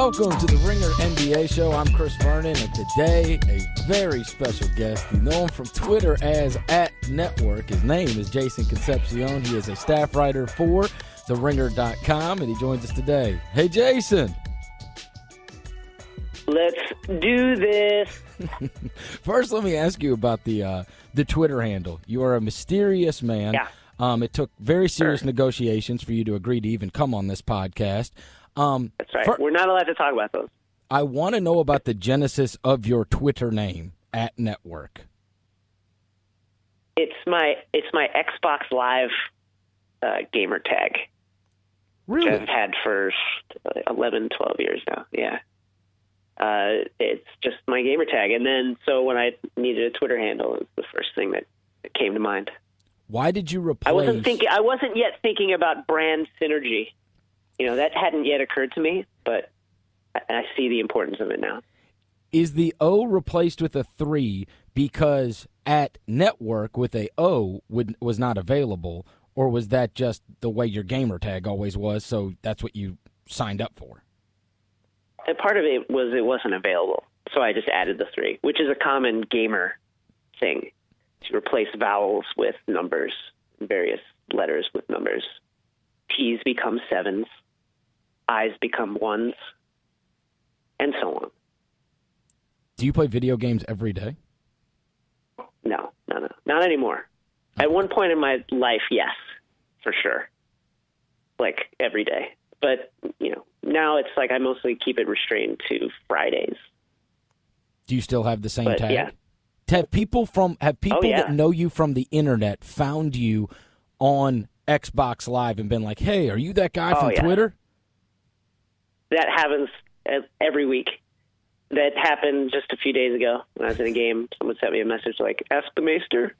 Welcome to the Ringer NBA show. I'm Chris Vernon, and today a very special guest. You know him from Twitter as at Network. His name is Jason Concepcion. He is a staff writer for TheRinger.com, and he joins us today. Hey, Jason. Let's do this. First, let me ask you about the uh, the Twitter handle. You are a mysterious man. Yeah. Um, it took very serious Sure. negotiations for you to agree to even come on this podcast. Um, That's right. fir- We're not allowed to talk about those. I want to know about the genesis of your Twitter name at Network. It's my it's my Xbox Live uh, gamer tag. Which Really? I've had for uh, 11, 12 years now. Yeah. Uh, it's just my gamer tag, and then so when I needed a Twitter handle, it was the first thing that, that came to mind. Why did you replace? I wasn't thinking. I wasn't yet thinking about brand synergy. You know that hadn't yet occurred to me, but I, see the importance of it now. Is the O replaced with a three because at Network with a O would, was not available, or was that just the way your gamer tag always was? So that's what you signed up for. And part of it was it wasn't available, so I just added the three, which is a common gamer thing to replace vowels with numbers, various letters with numbers. T's become sevens, I's become ones, and so on. Do you play video games every day? No, no, no, not anymore. At one point in my life, yes, for sure, like every day. But you know, now it's like I mostly keep it restrained to Fridays. Do you still have the same But, tag? yeah. Have people from have oh, people yeah. that know you from the internet found you on Xbox Live and been like, "Hey, are you that guy Oh, from yeah. Twitter?" That happens every week. That happened just a few days ago when I was in a game. Someone sent me a message like, "Ask the Maester."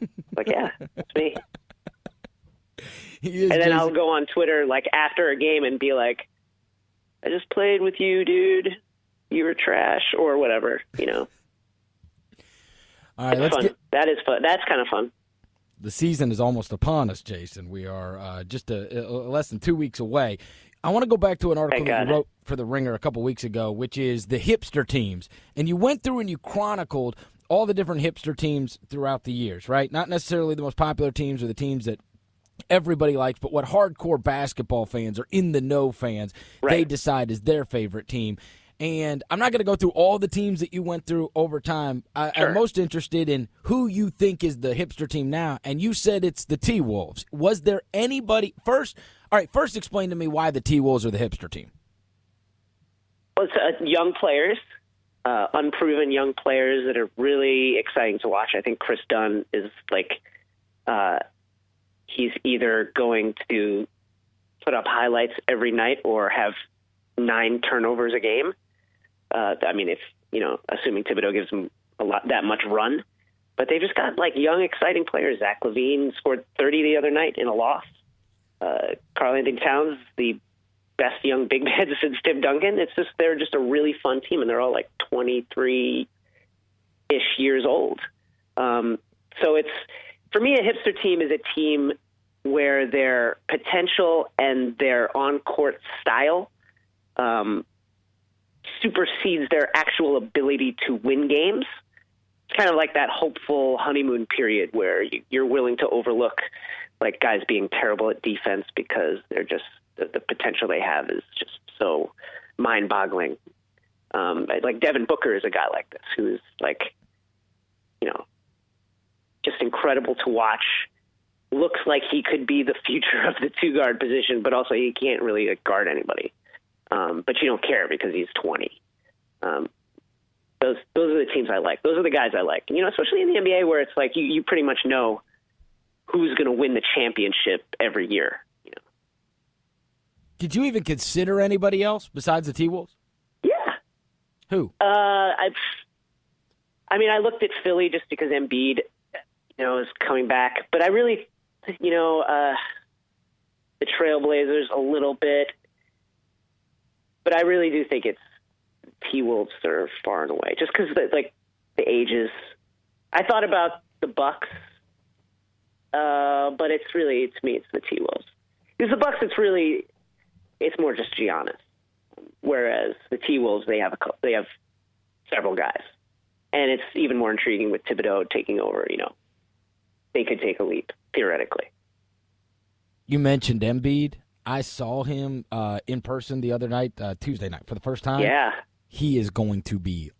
like, yeah, it's me. And then Jason- I'll go on Twitter like after a game and be like, "I just played with you, dude. You were trash," or whatever. You know, All right, it's let's fun. get That is fun. That's kind of fun. the season is almost upon us, Jason. We are uh, just a, a- less than two weeks away. I want to go back to an article that you wrote for the Ringer a couple weeks ago, which is the hipster teams, and you went through and you chronicled all the different hipster teams throughout the years, right? Not necessarily the most popular teams or the teams that everybody likes, but what hardcore basketball fans or in the know fans they decide is their favorite team. And I'm not going to go through all the teams that you went through over time. I, Sure. I'm most interested in who you think is the hipster team now. And you said it's the T Wolves. Was there anybody first? All right, first explain to me why the T Wolves are the hipster team. Well, it's uh, young players, uh, unproven young players that are really exciting to watch. I think Kris Dunn is like, uh, he's either going to put up highlights every night or have nine turnovers a game. Uh, I mean, if you know, assuming Thibodeau gives him a lot that much run, but they just got like young, exciting players. Zach LaVine scored 30 the other night in a loss. Uh, Karl-Anthony Towns, the best young big man since Tim Duncan. It's just they're just a really fun team, and they're all like 23 ish years old. Um, so it's for me, a hipster team is a team where their potential and their on court style um, supersedes their actual ability to win games. It's kind of like that hopeful honeymoon period where you, you're willing to overlook like guys being terrible at defense because they're just the, the potential they have is just so mind-boggling. Um, like Devin Booker is a guy like this who's like, you know, just incredible to watch. Looks like he could be the future of the two guard position, but also he can't really like, guard anybody. Um, but you don't care because he's 20. Um, those those are the teams I like. Those are the guys I like. You know, especially in the NBA where it's like you, you pretty much know who's going to win the championship every year. You know? Did you even consider anybody else besides the T Wolves? Yeah. Who? Uh, I, I mean, I looked at Philly just because Embiid, you know, is coming back, but I really, you know, uh, the Trailblazers a little bit, but I really do think it's T Wolves that are far and away, just because like the ages. I thought about the Bucks, uh, but it's really it's me, it's the T Wolves. Because the Bucks, it's really, it's more just Giannis. Whereas the T Wolves, they have a, they have several guys, and it's even more intriguing with Thibodeau taking over. You know, they could take a leap theoretically. You mentioned Embiid. I saw him uh, in person the other night, uh, Tuesday night, for the first time. Yeah, he is going to be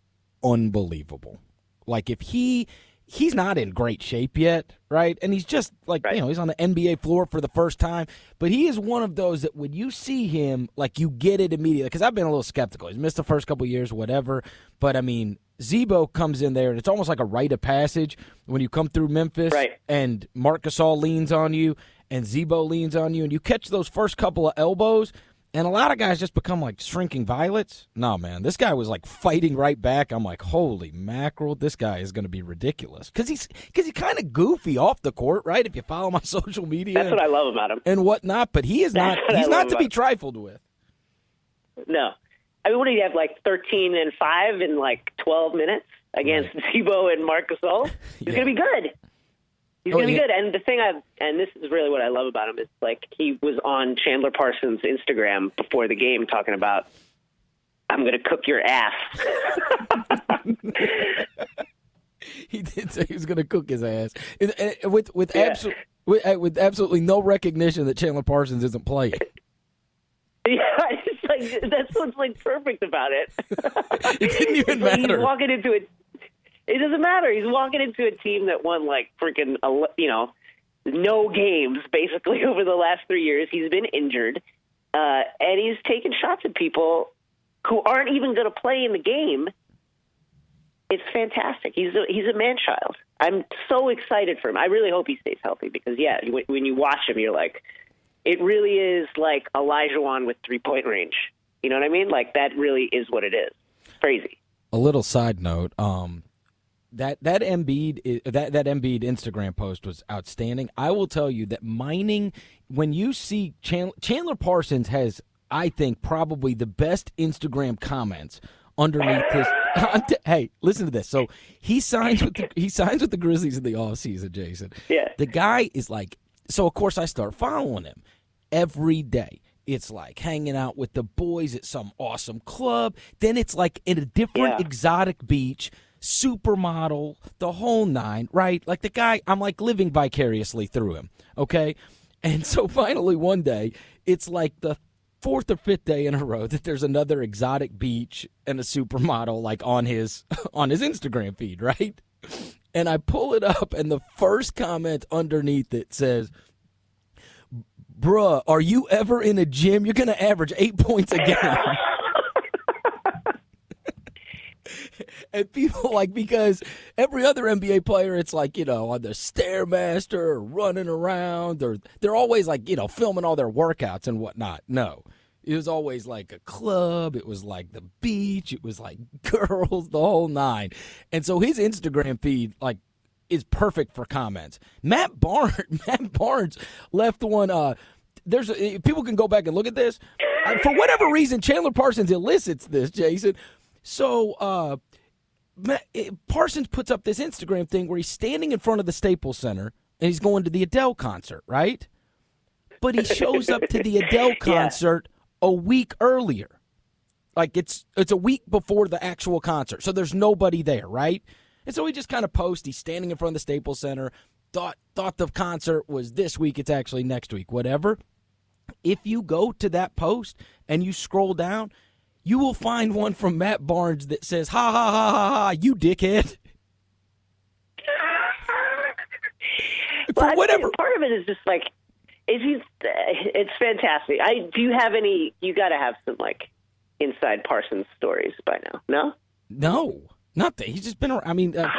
unbelievable. Like if he he's not in great shape yet, right? And he's just like right. you know he's on the NBA floor for the first time, but he is one of those that when you see him, like you get it immediately. Because I've been a little skeptical. He's missed the first couple years, whatever. But I mean, Z-Bo comes in there, and it's almost like a rite of passage when you come through Memphis, right. and Marc Gasol leans on you, and Z-Bo leans on you, and you catch those first couple of elbows, and a lot of guys just become like shrinking violets. No, man, this guy was like fighting right back. I'm like, holy mackerel, this guy is going to be ridiculous because he's because he's kind of goofy off the court, right? If you follow my social media, that's what I love about him and whatnot. But he is not he's not to be trifled with. No, I mean, what did he have like 13 and five in like 12 minutes against right. And Marc Gasol? He's yeah. going to be good. He's oh, gonna be good. And the thing I and this is really what I love about him is like he was on Chandler Parsons' Instagram before the game talking about I'm gonna cook your ass. he did say he was gonna cook his ass with with yeah. absolute with, uh, with absolutely no recognition that Chandler Parsons isn't playing. Yeah, it's like that's what's like perfect about it. it didn't even matter. He's walking into it it doesn't matter. He's walking into a team that won like freaking, you know, no games basically over the last three years. He's been injured, uh, and he's taking shots at people who aren't even going to play in the game. It's fantastic. He's a, he's a man child. I'm so excited for him. I really hope he stays healthy because yeah, when you watch him, you're like, it really is like Olajuwon with three point range. You know what I mean? Like that really is what it is. Crazy. A little side note. Um, that that Embiid eh, that that Embiid Instagram post was outstanding. I will tell you that mining when you see Chandler, Chandler Parsons has I think probably the best Instagram comments underneath his hey listen to this. So he signs with the, he signs with the grizzlies in the offseason jason. Yeah. The guy is like so of course i start following him every day. It's like hanging out with the boys at some awesome club. Then it's like in a different yeah. exotic beach supermodel, the whole nine, right? Like the guy, I'm like living vicariously through him, okay? And so finally one day, it's like the fourth or fifth day in a row that there's another exotic beach and a supermodel like on his on his Instagram feed, right? And I pull it up and the first comment underneath it says Bruh, are you ever in a gym? You're gonna average eight points a game. and people like because every other NBA player, it's like you know on the stairmaster or running around, or they're always like you know filming all their workouts and whatnot. No, it was always like a club. It was like the beach. It was like girls, the whole nine. And so his Instagram feed like is perfect for comments. Matt Barnes, Matt Barnes left one. Uh, there's people can go back and look at this. For whatever reason, Chandler Parsons elicits this, Jason. So uh, Parsons puts up this Instagram thing where he's standing in front of the Staples Center and he's going to the Adele concert, right? But he shows up to the Adele concert yeah. a week earlier. Like it's it's a week before the actual concert. So there's nobody there, right? And so he just kind of posts he's standing in front of the Staples Center, thought thought the concert was this week, it's actually next week, whatever. If you go to that post and you scroll down, you will find one from Matt Barnes that says, ha ha ha ha ha, you dickhead. well, For whatever. Part of it is just like, you, it's fantastic. I do you have any? You got to have some like inside Parsons stories by now. No, no, nothing. He's just been. around. I mean, uh,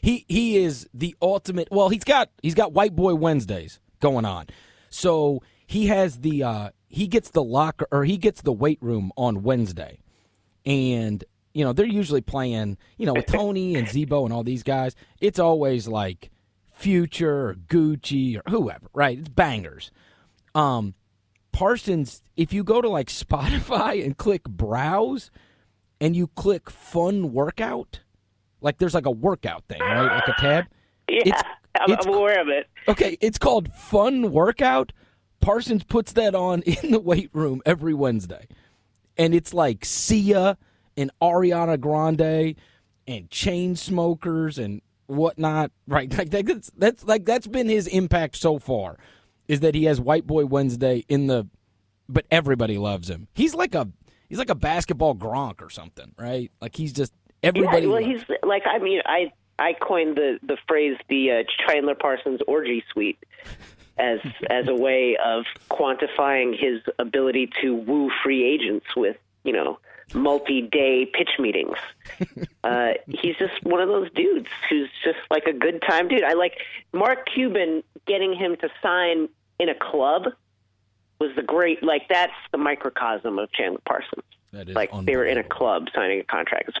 he he is the ultimate. Well, he's got he's got White Boy Wednesdays going on, so he has the uh, he gets the locker or he gets the weight room on Wednesday, and you know they're usually playing you know with Tony and Z-Bo and all these guys. It's always like Future or Gucci or whoever, right? It's bangers. Um, Parsons, if you go to like Spotify and click browse, and you click fun workout, like there's like a workout thing, right? Like a tab. Yeah, it's, I'm, it's, I'm aware of it. Okay, it's called Fun Workout Parsons puts that on in the weight room every Wednesday. and it's like Sia and Ariana Grande and Chainsmokers and whatnot. Right, like that's that's like that's been his impact so far. Is that he has White Boy Wednesday in the, but everybody loves him. He's like a he's like a basketball Gronk or something, right? Like he's just everybody. Yeah, well, loves he's like I mean I I coined the the phrase the uh, Chandler Parsons orgy suite as as a way of quantifying his ability to woo free agents with you know multi-day pitch meetings. Uh, he's just one of those dudes who's just like a good time dude. I like Mark Cuban getting him to sign in a club was the great like that's the microcosm of Chandler Parsons. That is like they were in a club signing a contract. It's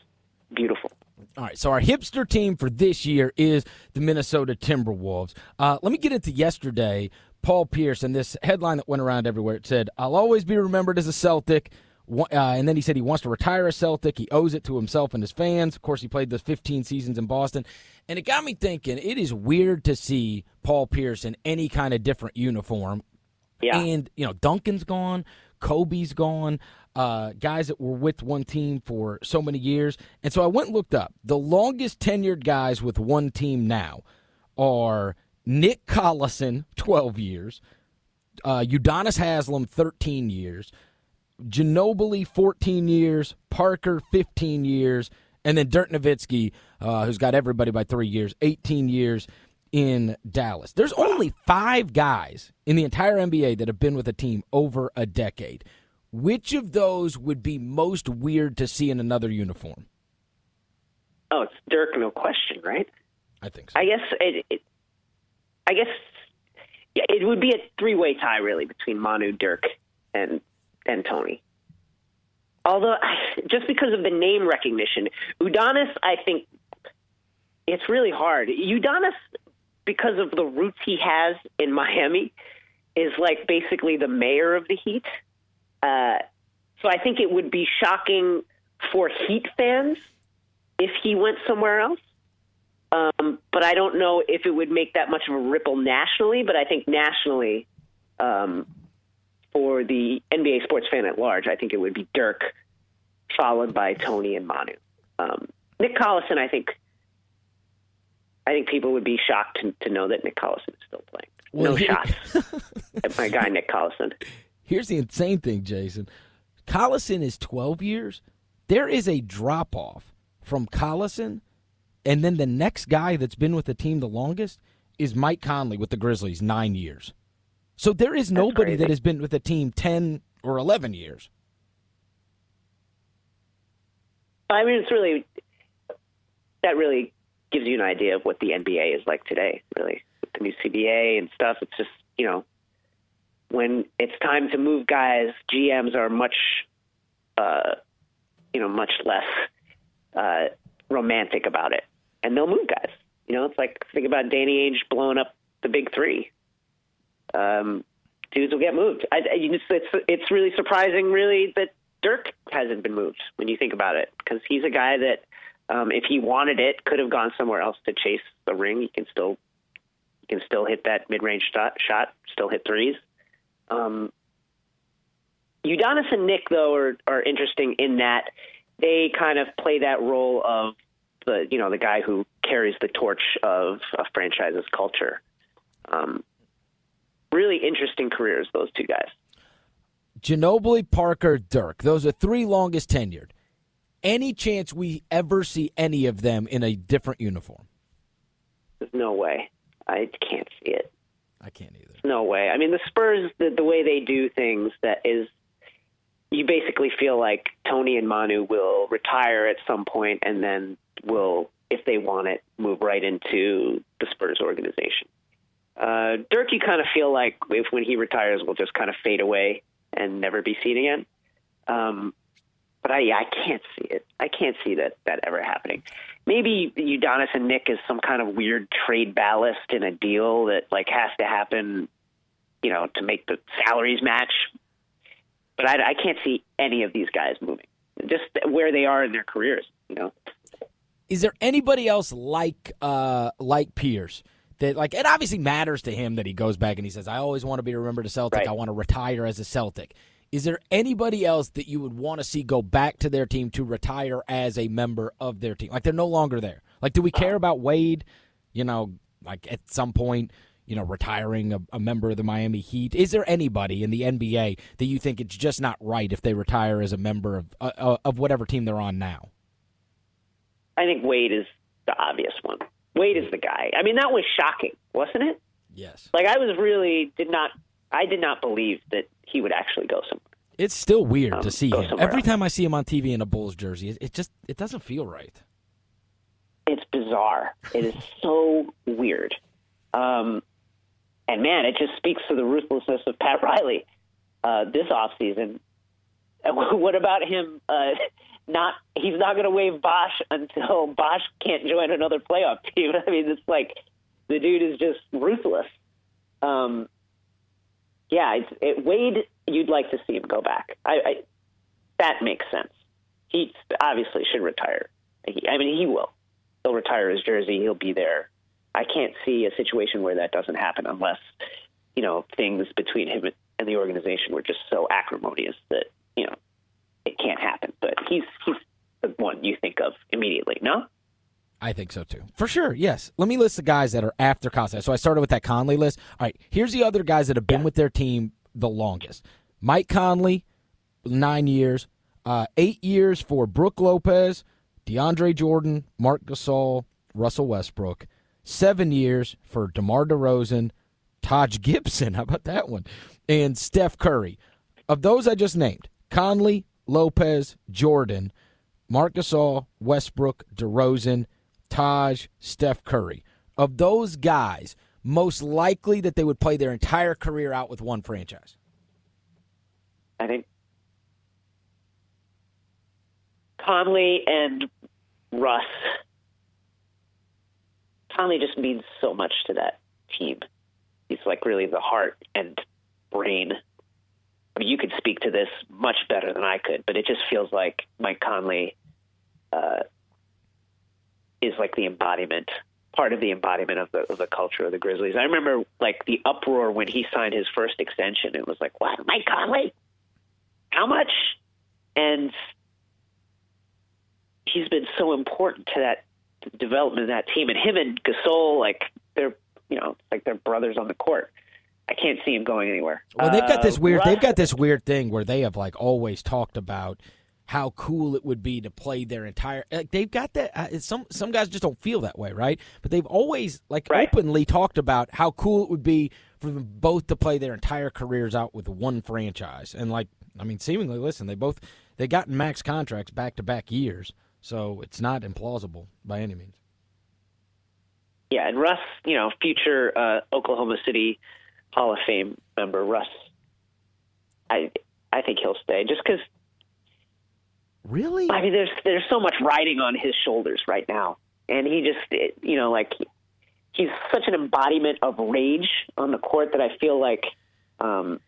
beautiful. All right, so our hipster team for this year is the Minnesota Timberwolves. Uh, let me get into yesterday. Paul Pierce and this headline that went around everywhere. It said, "I'll always be remembered as a Celtic." Uh, and then he said he wants to retire a Celtic. He owes it to himself and his fans. Of course, he played those 15 seasons in Boston. And it got me thinking, it is weird to see Paul Pierce in any kind of different uniform Yeah. and you know, Duncan's gone, Kobe's gone, uh, guys that were with one team for so many years. And so I went and looked up. The longest tenured guys with one team now are Nick Collison, 12 years, uh, Udonis Haslam, 13 years, Ginobili, 14 years, Parker, 15 years, and then Dirk Nowitzki, uh, who's got everybody by three years, 18 years in Dallas. There's only five guys in the entire NBA that have been with a team over a decade. Which of those would be most weird to see in another uniform? Oh, it's Dirk, no question, right? I think so. I guess it, it I guess yeah, it would be a three-way tie really between Manu, Dirk, and and Tony. Although just because of the name recognition, Udonis, I think it's really hard. Udonis, because of the roots he has in Miami, is like basically the mayor of the Heat. Uh, so I think it would be shocking for Heat fans if he went somewhere else. Um, but I don't know if it would make that much of a ripple nationally. But I think nationally, um, for the NBA sports fan at large, I think it would be Dirk, followed by Tony and Manu. Um, Nick Collison, I think, I think people would be shocked to, to know that Nick Collison is still playing. Well, no he- shots at my guy Nick Collison. Here's the insane thing, Jason. Collison is 12 years. There is a drop off from Collison, and then the next guy that's been with the team the longest is Mike Conley with the Grizzlies, nine years. So there is nobody that has been with the team 10 or 11 years. I mean, it's really that really gives you an idea of what the NBA is like today. Really, with the new CBA and stuff. It's just you know when it's time to move guys, GMs are much uh, you know much less uh, romantic about it, and they'll move guys. You know, it's like think about Danny Ainge blowing up the big three. Um, dudes will get moved. I, I, you just, it's it's really surprising, really, that Dirk hasn't been moved when you think about it, because he's a guy that, um, if he wanted it, could have gone somewhere else to chase the ring. He can still, he can still hit that mid-range shot, shot still hit threes. Um, Udonis and Nick, though, are are interesting in that they kind of play that role of the you know the guy who carries the torch of a franchise's culture. Um, really interesting careers, those two guys. Ginobili, Parker, Dirk. Those are three longest tenured. Any chance we ever see any of them in a different uniform? There's no way. I can't see it. I can't either. No way. I mean, the Spurs, the, the way they do things, that is, you basically feel like Tony and Manu will retire at some point, and then will, if they want it, move right into the Spurs organization. Uh, Dirk, you kind of feel like if when he retires, will just kind of fade away and never be seen again. Um, but I, I can't see it. I can't see that that ever happening. Maybe Udonis and Nick is some kind of weird trade ballast in a deal that like has to happen, you know, to make the salaries match. But I, I can't see any of these guys moving. Just where they are in their careers, you know. Is there anybody else like uh like Pierce that like it obviously matters to him that he goes back and he says, I always want to be remembered a Celtic. Right. I want to retire as a Celtic. Is there anybody else that you would want to see go back to their team to retire as a member of their team? Like they're no longer there. Like, do we care about Wade? You know, like at some point, you know, retiring a, a member of the Miami Heat. Is there anybody in the NBA that you think it's just not right if they retire as a member of uh, uh of whatever team they're on now? I think Wade is the obvious one. Wade is the guy. I mean, that was shocking, wasn't it? Yes. Like I was really did not I did not believe that he would actually go somewhere. It's still weird um, to see him. Every else. time I see him on TV in a Bulls jersey, it, it just it doesn't feel right. It's bizarre. It is so weird. Um, and man, it just speaks to the ruthlessness of Pat Riley uh, this offseason. What about him? Uh, not he's not going to waive Bosh until Bosh can't join another playoff team. I mean, it's like the dude is just ruthless. Um, yeah, it's, it, Wade, you'd like to see him go back. I, I that makes sense. He obviously should retire. He, I mean, he will. He'll retire his jersey. He'll be there. I can't see a situation where that doesn't happen unless, you know, things between him and the organization were just so acrimonious that you know it can't happen. But he's he's the one you think of immediately. No. I think so too. For sure, yes. Let me list the guys that are after Costa. So I started with that Conley list. All right, here's the other guys that have been yeah. with their team the longest. Mike Conley, nine years. Uh, eight years for Brook Lopez, DeAndre Jordan, Marc Gasol, Russell Westbrook. Seven years for DeMar DeRozan, Taj Gibson. How about that one? And Steph Curry. Of those I just named, Conley, Lopez, Jordan, Marc Gasol, Westbrook, DeRozan, Taj, Steph Curry. Of those guys, most likely that they would play their entire career out with one franchise? I think Conley and Russ. Conley just means so much to that team. He's like really the heart and brain. I mean, you could speak to this much better than I could, but it just feels like Mike Conley uh, is like the embodiment, part of the embodiment of the of the culture of the Grizzlies. I remember like the uproar when he signed his first extension. It was like, what, Mike Conley? How much? And he's been so important to that development of that team. And him and Gasol, like they're you know like they're brothers on the court. I can't see him going anywhere. Well, they've got this uh, weird. Russ, they've got this weird thing where they have like always talked about how cool it would be to play their entire like they've got that uh, some some guys just don't feel that way right? But they've always like right. openly talked about how cool it would be for them both to play their entire careers out with one franchise. And like i mean seemingly listen they both they got max contracts back to back years so it's not implausible by any means. Yeah and russ you know future uh, oklahoma city hall of fame member russ i i think he'll stay just because Really? I mean, there's there's so much riding on his shoulders right now, and he just, you know, like he's such an embodiment of rage on the court that I feel like um,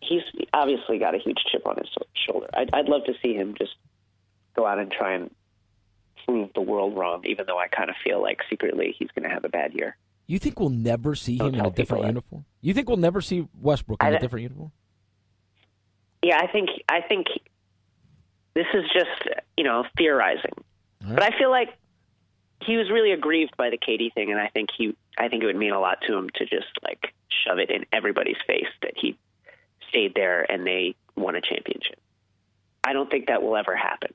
he's obviously got a huge chip on his shoulder. I'd, I'd love to see him just go out and try and prove the world wrong, even though I kind of feel like secretly he's going to have a bad year. You think we'll never see Don't him in a different uniform? You think we'll never see Westbrook in I, a different uniform? Yeah, I think I think this is just you know theorizing, right. but I feel like he was really aggrieved by the KD thing, and I think he I think it would mean a lot to him to just like shove it in everybody's face that he stayed there and they won a championship. I don't think that will ever happen,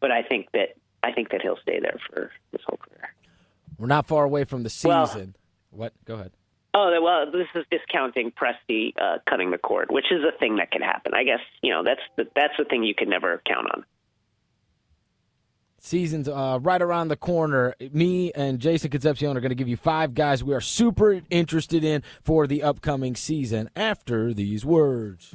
but I think that I think that he'll stay there for his whole career. We're not far away from the season. Well, what? Go ahead. Oh well, this is discounting Presti uh, cutting the cord, which is a thing that can happen. I guess you know that's the, that's the thing you can never count on. Season's uh, right around the corner. Me and Jason Concepcion are going to give you five guys we are super interested in for the upcoming season. After these words.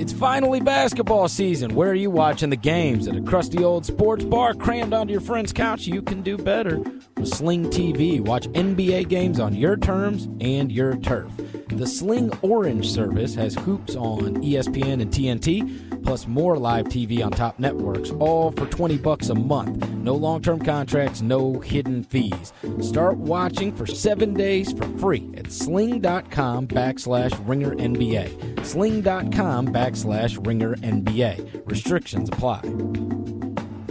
It's finally basketball season. Where are you watching the games? At a crusty old sports bar crammed onto your friend's couch? You can do better. With Sling TV, watch NBA games on your terms and your turf. The Sling Orange service has hoops on ESPN and TNT, plus more live TV on top networks, all for 20 bucks a month. No long-term contracts, no hidden fees. Start watching for seven days for free at sling.com backslash ringer NBA. Sling.com backslash ringer NBA. Restrictions apply.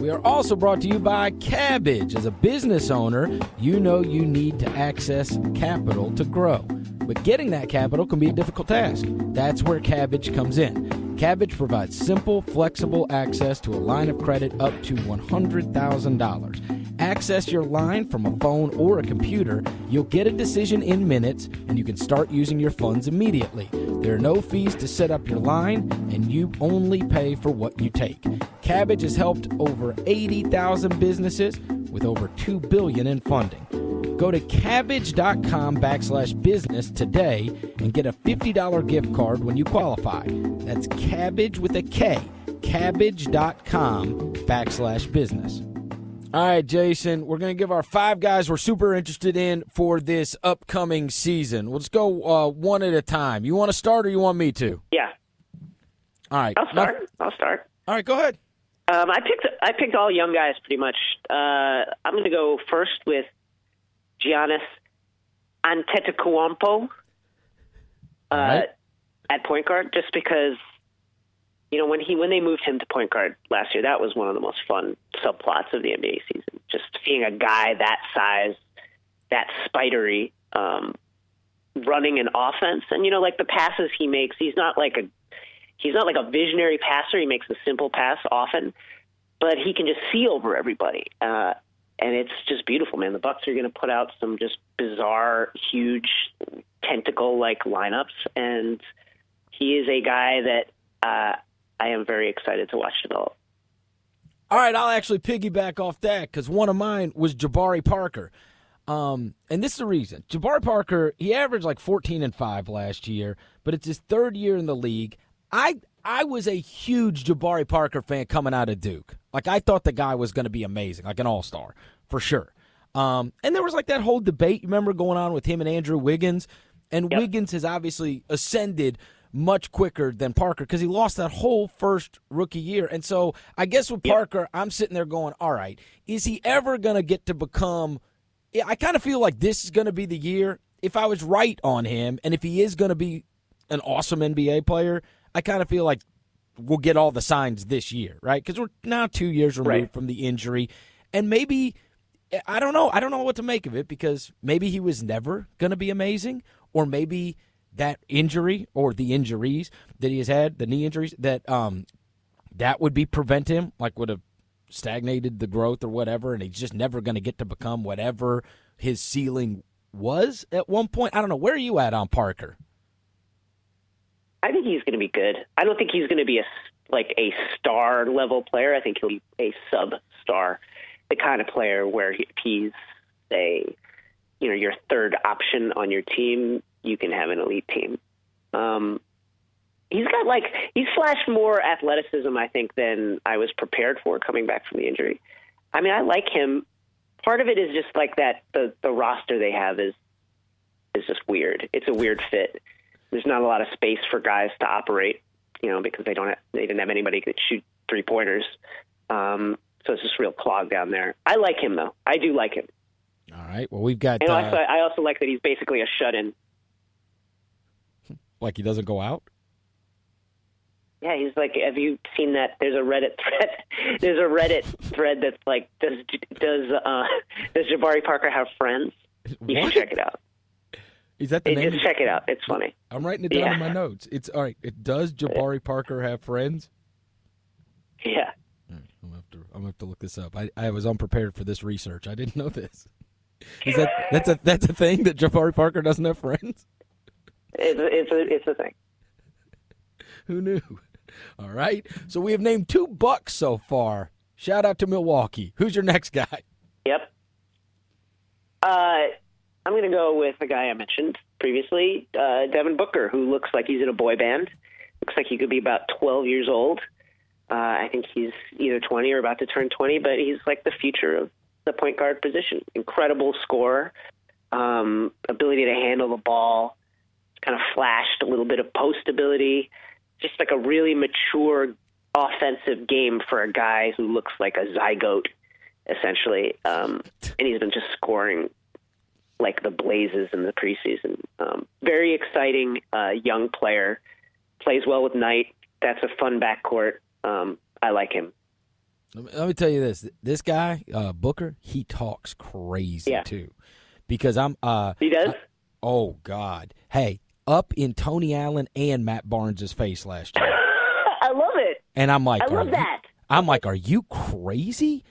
We are also brought to you by Kabbage. As a business owner, you know you need to access capital to grow. But getting that capital can be a difficult task. That's where Kabbage comes in. Kabbage provides simple, flexible access to a line of credit up to $100,000. Access your line from a phone or a computer. You'll get a decision in minutes and you can start using your funds immediately. There are no fees to set up your line and you only pay for what you take. Kabbage has helped over 80,000 businesses with over 2 billion in funding. Go to kabbage.com backslash business today and get a $50 gift card when you qualify. That's cabbage with a K. Kabbage.com backslash business. All right, Jason, we're going to give our five guys we're super interested in for this upcoming season. Let's go uh, one at a time. You want to start or you want me to? Yeah. All right. I'll start. I'll start. All right, go ahead. Um, I picked I picked all young guys pretty much. Uh, I'm going to go first with Giannis Antetokounmpo uh, right. at point guard, just because you know when he when they moved him to point guard last year, that was one of the most fun subplots of the NBA season. Just seeing a guy that size, that spidery, um, running an offense, and you know like the passes he makes, he's not like a he's not like a visionary passer. He makes a simple pass often, but he can just see over everybody. Uh, and it's just beautiful, man. The Bucks are going to put out some just bizarre, huge tentacle like lineups, and he is a guy that uh, I am very excited to watch it all. All right, I'll actually piggyback off that because one of mine was Jabari Parker. Um, and this is the reason. Jabari Parker, he averaged like 14 and 5 last year, but it's his third year in the league. I I was a huge Jabari Parker fan coming out of Duke. Like I thought the guy was going to be amazing, like an all-star for sure. Um, and there was like that whole debate, you remember, going on with him and Andrew Wiggins. And yep. Wiggins has obviously ascended much quicker than Parker because he lost that whole first rookie year. And so I guess with Parker, I'm sitting there going, all right, is he ever going to get to become. I kind of feel like this is going to be the year. If I was right on him and if he is going to be an awesome NBA player, I kind of feel like we'll get all the signs this year, right? Because we're now two years removed right. from the injury, and maybe eh, I don't know. I don't know what to make of it because maybe he was never going to be amazing, or maybe that injury or the injuries that he has had, the knee injuries, that um that would be prevent him, like would have stagnated the growth or whatever, and he's just never going to get to become whatever his ceiling was at one point. I don't know. Where are you at on Parker? I think he's going to be good. I don't think he's going to be a like a star level player. I think he'll be a sub star, the kind of player where he, he's a you know your third option on your team. You can have an elite team. Um, he's got like he's flashed more athleticism, I think, than I was prepared for coming back from the injury. I mean, I like him. Part of it is just like that the the roster they have is is just weird. It's a weird fit there's not a lot of space for guys to operate, you know, because they don't have, they didn't have anybody that shoot three pointers. Um, so it's just real clog down there. I like him though. I do like him. All right. Well, we've got. And uh, I also like that he's basically a shut-in. Like he doesn't go out. Yeah, he's like. Have you seen that? There's a Reddit thread. There's a Reddit thread that's like, does does uh, does Jabari Parker have friends? You what? should check it out. Is that the name? Just check it out. It's funny. I'm writing it down yeah. in my notes. It's all right. It does Jabari Parker have friends? Yeah. Right, I'm gonna have to. I'm gonna have to look this up. I, I was unprepared for this research. I didn't know this. Is that that's a that's a thing that Jabari Parker doesn't have friends? It's a, it's a, it's a thing. Who knew? All right. So we have named two bucks so far. Shout out to Milwaukee. Who's your next guy? Yep. Uh I'm going to go with a guy I mentioned previously, uh, Devin Booker, who looks like he's in a boy band. Looks like he could be about 12 years old. Uh, I think he's either 20 or about to turn 20, but he's like the future of the point guard position. Incredible scorer, um, ability to handle the ball, kind of flashed a little bit of post ability. Just like a really mature offensive game for a guy who looks like a zygote, essentially. Um, and he's been just scoring like the blazes in the preseason. Um, very exciting uh, young player. Plays well with Knight. That's a fun backcourt. Um, I like him. Let me tell you this: this guy uh, Booker, he talks crazy Yeah. too. Because I'm, uh, He does. oh God, hey, up in Tony Allen and Matt Barnes' face last year, I love it. and I'm like, I love you- that. I'm like, are you crazy?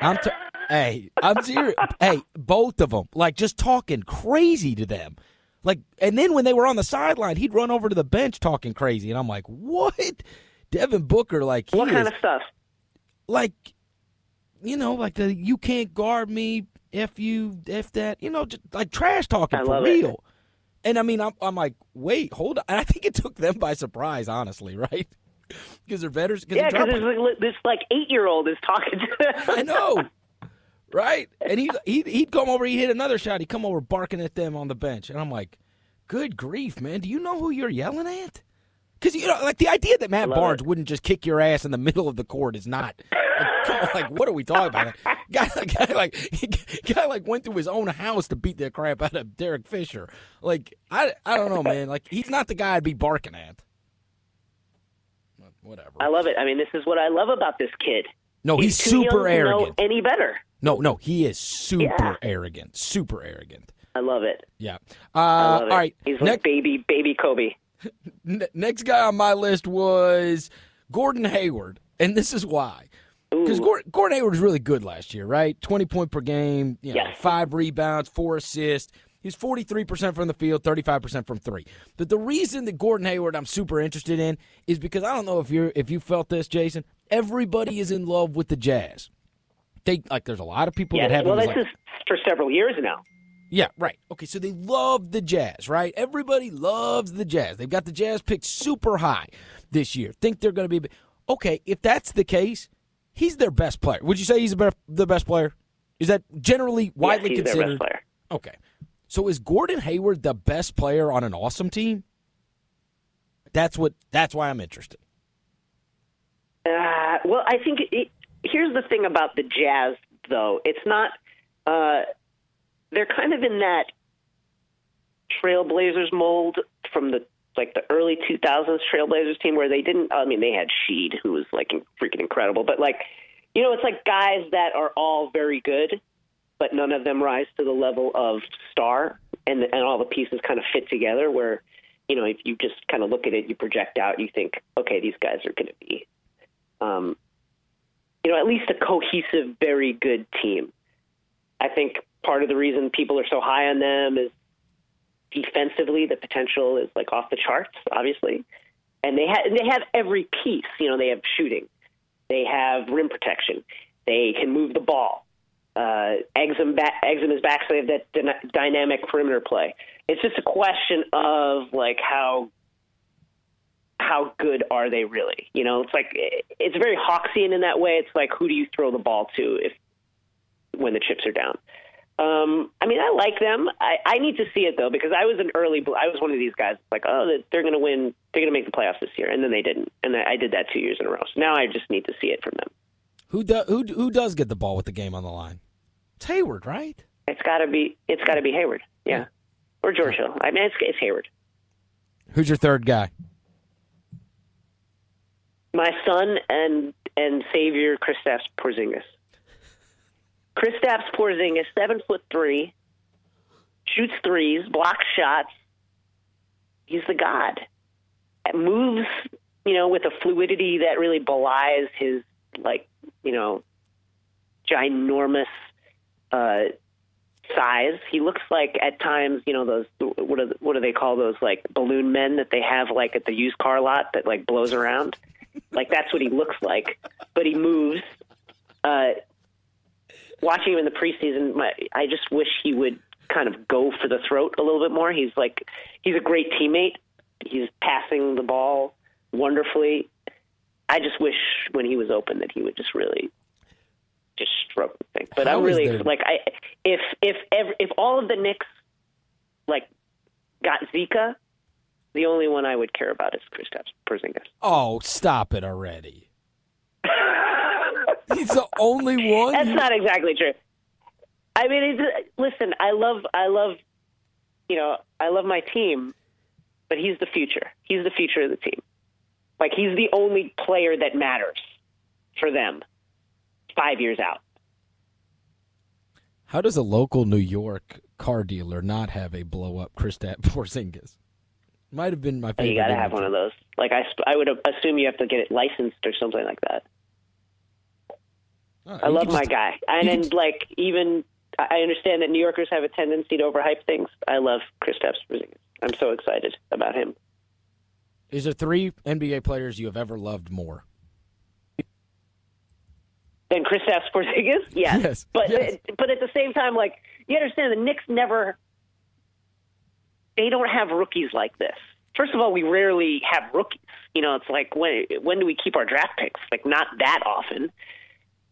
I'm t- hey, I'm serious. hey, both of them, like just talking crazy to them. Like, and then when they were on the sideline, he'd run over to the bench talking crazy, and I'm like, what? Devin Booker, like, What is, kind of stuff? like, you know, like the you can't guard me if you if that, you know, just like trash talking I for love it. And I mean, I'm, I'm like, wait, hold on. And I think it took them by surprise, honestly, right? Because they're veterans. Cause Yeah, because this, this like eight year old is talking to them. I know. Right? And he he'd, he'd come over, he'd hit another shot, he'd come over barking at them on the bench. And I'm like, good grief, man. Do you know who you're yelling at? Because, you know, like the idea that Matt Barnes it. wouldn't just kick your ass in the middle of the court is not. Like, on, like what are we talking about? Guy, guy like guy like went through his own house to beat the crap out of Derek Fisher. Like I I don't know, man. Like he's not the guy I'd be barking at. But Whatever. I love it. I mean, this is what I love about this kid. No, he's, young super arrogant. any better? No, no, he is super Yeah. arrogant. Super arrogant. I love it. Yeah. Uh, love it. all right. He's like Next, baby, baby Kobe. N- next guy on my list was Gordon Hayward, and this is why. Because Gordon, Gordon Hayward was really good last year, right? Twenty point per game, you know, Yes. five rebounds, four assists. He's forty three percent from the field, thirty five percent from three. But the reason that Gordon Hayward I'm super interested in is because I don't know if you're if you felt this, Jason. Everybody is in love with the Jazz. They like there's a lot of people Yeah, that have well, this like, is for several years now. Yeah, right. Okay, so they love the Jazz, right? Everybody loves the Jazz. They've got the Jazz picked super high this year. Think they're going to be okay. If that's the case, he's their best player. Would you say he's the best, player? Is that generally widely yes, he's considered? their best player. Okay, so is Gordon Hayward the best player on an awesome team? That's what. That's why I'm interested. Uh, well, I think it, here's the thing about the Jazz, though. It's not. Uh, they're kind of in that Trailblazers mold from the like the early 2000s Trailblazers team where they didn't. I mean, they had Sheed, who was like freaking incredible, but like, you know, it's like guys that are all very good, but none of them rise to the level of star, and and all the pieces kind of fit together. Where, you know, if you just kind of look at it, you project out, you think, okay, these guys are going to be um, you know, at least a cohesive, very good team. I think part of the reason people are so high on them is defensively, the potential is like off the charts, obviously, and they have they have every piece. You know, they have shooting, they have rim protection, they can move the ball. Uh, Exum, back, Exum is back, so they have that dyna- dynamic perimeter play. It's just a question of like how how good are they really? You know, it's like it's very Hawksian in that way. It's like who do you throw the ball to if when the chips are down? Um, I mean, I like them. I, I need to see it though because I was an early. I was one of these guys. Like, oh, they're going to win. They're going to make the playoffs this year, and then they didn't. And I did that two years in a row. So now I just need to see it from them. Who do, who who does get the ball with the game on the line? It's Hayward, right? It's got to be. It's got to be Hayward. Yeah, or George Hill. I mean, it's, it's Hayward. Who's your third guy? my son and and savior Kristaps Porzingis. Kristaps Porzingis, seven foot three, shoots threes, blocks shots. He's the god. Moves, you know, with a fluidity that really belies his like, you know, ginormous uh, size. He looks like at times, you know, those what are what do they call those like balloon men that they have like at the used car lot that like blows around. Like that's what he looks like, but he moves. Uh, watching him in the preseason, my, I just wish he would kind of go for the throat a little bit more. He's like he's a great teammate. He's passing the ball wonderfully. I just wish when he was open that he would just really just stroke the thing. But How I'm really there- like I if if ever, if all of the Knicks like got Zika, The only one I would care about is Kristaps Porzingis. Oh, stop it already! He's the only one. That's not exactly true. I mean, it's, listen, I love, I love, you know, I love my team, but he's the future. He's the future of the team. Like he's the only player that matters for them five years out. How does a local New York car dealer not have a blow up Kristaps Porzingis? Might have been my favorite. You got to have one of those. Like I, I would assume you have to get it licensed or something like that. Oh, I love my guy, and then like even I understand that New Yorkers have a tendency to overhype things. I love Kristaps Porzingis. I'm so excited about him. Is there three NBA players you have ever loved more? Than Kristaps Porzingis? Yes. yes. But yes. but at the same time, like you understand, the Knicks never they don't have rookies like this. First of all, we rarely have rookies. You know, it's like when when do we keep our draft picks? Like not that often.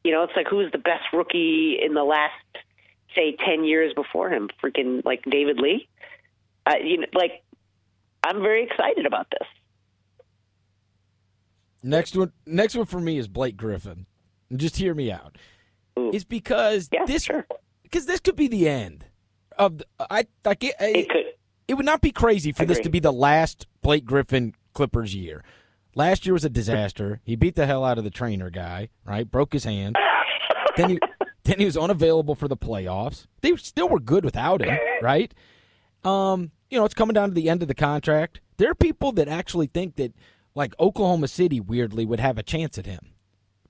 You know, it's like who's the best rookie in the last say ten years before him? Freaking like David Lee. Uh, you know, like I'm very excited about this. Next one, next one for me is Blake Griffin. Just hear me out. Ooh. It's because yeah, this sure. because this could be the end of the, I like it, it, could. It would not be crazy for this to be the last Blake Griffin Clippers year. Last year was a disaster. He beat the hell out of the trainer guy, right? Broke his hand. then he then he was unavailable for the playoffs. They still were good without him, right? Um, you know, it's coming down to the end of the contract. There are people that actually think that like Oklahoma City weirdly would have a chance at him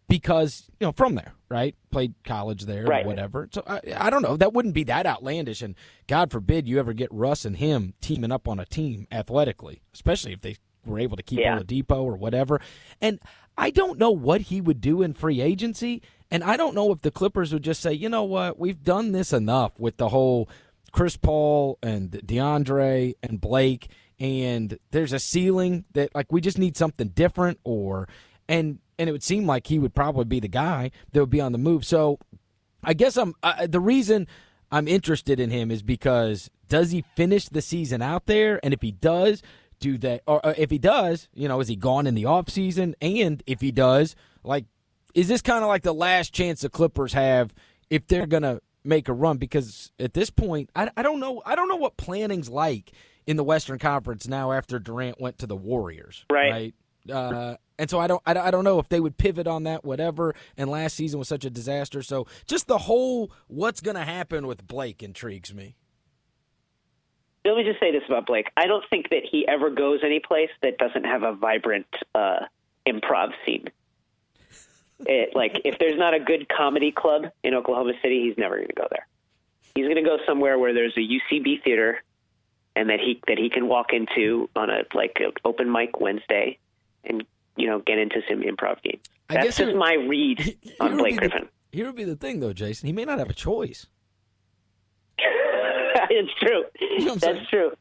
because you know from there, right? Played college there, right. or whatever. So I, I don't know. That wouldn't be that outlandish, and God forbid you ever get Russ and him teaming up on a team athletically, especially if they were able to keep yeah. Oladipo or whatever. And I don't know what he would do in free agency, and I don't know if the Clippers would just say, you know what, we've done this enough with the whole Chris Paul and DeAndre and Blake and there's a ceiling that like we just need something different or and and it would seem like he would probably be the guy that would be on the move. So I guess I'm uh, the reason I'm interested in him is because does he finish the season out there and if he does do that or if he does, you know, is he gone in the off season and if he does, like is this kind of like the last chance the Clippers have if they're going to make a run because at this point I, I don't know I don't know what planning's like in the Western Conference now after Durant went to the Warriors. Right. Right. Uh, and so I don't, I don't know if they would pivot on that, whatever. And last season was such a disaster. So just the whole what's going to happen with Blake intrigues me. Let me just say this about Blake. I don't think that he ever goes any place that doesn't have a vibrant uh, improv scene. It, like, if there's not a good comedy club in Oklahoma City, he's never going to go there. He's going to go somewhere where there's a UCB theater and that he that he can walk into on a like a open mic Wednesday and you know get into some improv games. That's just my read on Blake Griffin. The, here would be the thing though, Jason. He may not have a choice. it's true. You know That's saying? true.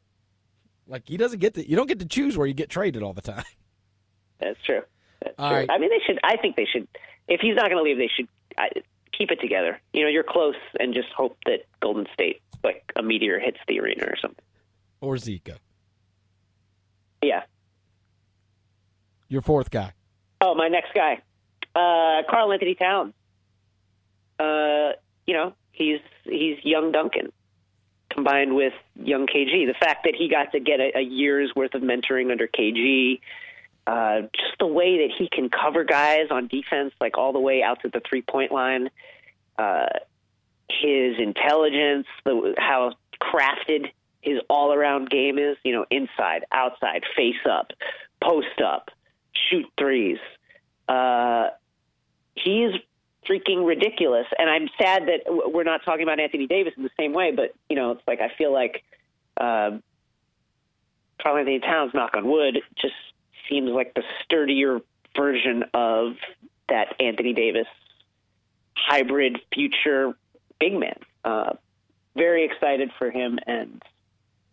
Like he doesn't get to. You don't get to choose where you get traded all the time. That's true. That's all true. Right. I mean, they should. I think they should. If he's not going to leave, they should I, keep it together. You know, you're close, and just hope that Golden State, like a meteor, hits the arena or something or Zika? Yeah. Your fourth guy. Oh, my next guy, uh, Karl-Anthony Towns. Uh, you know, he's he's young Duncan combined with young KG. The fact that he got to get a, a year's worth of mentoring under KG, uh, just the way that he can cover guys on defense, like all the way out to the three point line. Uh, his intelligence, the, how crafted his all around game is, you know, inside, outside, face up, post up, shoot threes. Uh, he's freaking ridiculous. And I'm sad that we're not talking about Anthony Davis in the same way, but, you know, it's like I feel like uh, Karl-Anthony Towns, knock on wood, just seems like the sturdier version of that Anthony Davis hybrid future big man. Uh, very excited for him and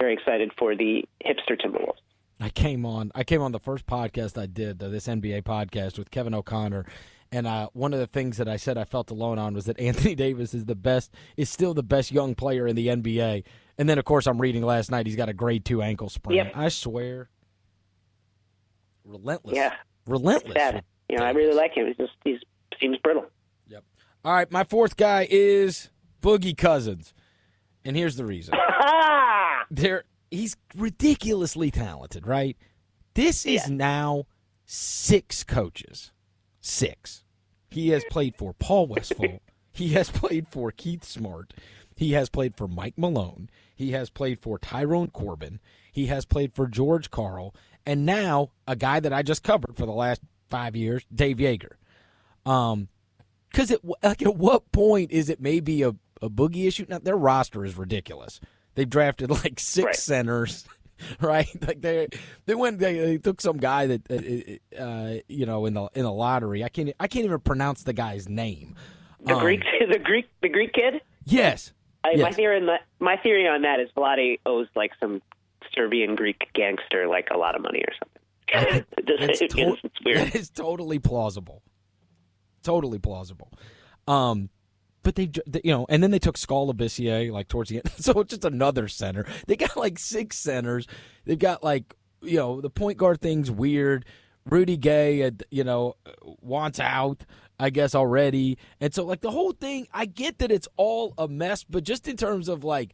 very excited for the hipster Timberwolves. I came on. I came on the first podcast I did, this NBA podcast with Kevin O'Connor, and uh, one of the things that I said I felt alone on was that Anthony Davis is the best, is still the best young player in the NBA. And then, of course, I'm reading last night he's got a grade two ankle sprain. Yep. I swear, relentless. Yeah, relentless. sad. You know, I really like him. He's just he seems brittle. Yep. All right, my fourth guy is Boogie Cousins, and here's the reason. there, he's ridiculously talented, right? This is Yeah. now six coaches. Six. He has played for Paul Westphal. he has played for Keith Smart. He has played for Mike Malone. He has played for Tyrone Corbin. He has played for George Karl. And now a guy that I just covered for the last five years, Dave Joerger. Um, because at like at what point is it maybe a, a boogie issue? Now their roster is ridiculous. They've drafted like six Right. centers, right? Like they they went they, they took some guy that uh, uh, you know in the in the lottery. I can't I can't even pronounce the guy's name. The Um, Greek, the Greek, the Greek kid. Yes, I, My theory on that, my theory on that is Vlade owes like some Serbian Greek gangster like a lot of money or something. That's it's, to- it's weird. That is totally plausible. Totally plausible. Um, but they, they- you know, and then they took Skal Labissière like towards the end. So it's just another center. They got like six centers. They've got like, you know, the point guard thing's weird. Rudy Gay, uh, you know, uh, wants out, I guess, already. And so, like, the whole thing, I get that it's all a mess, but just in terms of like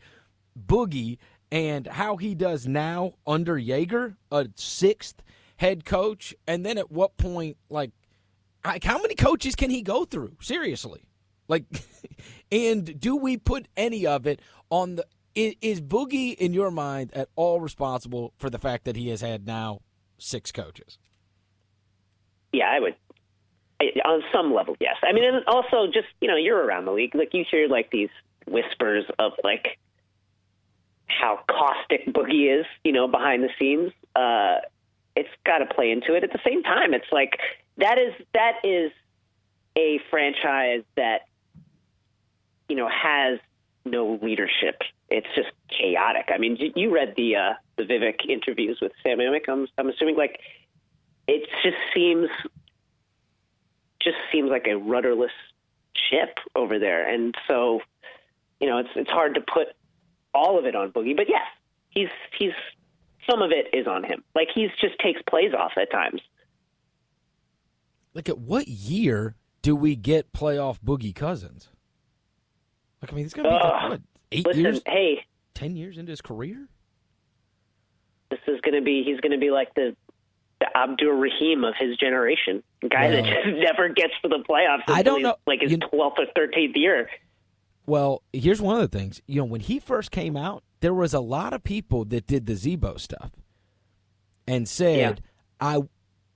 Boogie and how he does now under Joerger, a sixth head coach, and then at what point, like, like how many coaches can he go through? Seriously, like, and do we put any of it on the? Is Boogie in your mind at all responsible for the fact that he has had now six coaches? Yeah, I would. On some level, yes. I mean, and also just you know, you're around the league. Like you hear like these whispers of like how caustic Boogie is, you know, behind the scenes. Uh, it's got to play into it. At the same time, it's like that is that is a franchise that you know has no leadership. It's just chaotic. I mean, you- read the uh, the Vivek interviews with Sam Amick. I'm, I'm assuming like it just seems just seems like a rudderless ship over there, and so you know it's it's hard to put all of it on Boogie. But yes, he's he's some of it is on him. Like he's just takes plays off at times. Like, at what year do we get playoff Boogie Cousins? Like, I mean, it's gonna be like, what eight Listen, years, hey, ten years into his career. this is going to be he's going to be like the the Abdur Rahim of his generation, a guy that just never gets to the playoffs. I don't know. like his twelfth or thirteenth year. Well, here's one of the things. You know, when he first came out, there was a lot of people that did the Z-Bo stuff and said, "I,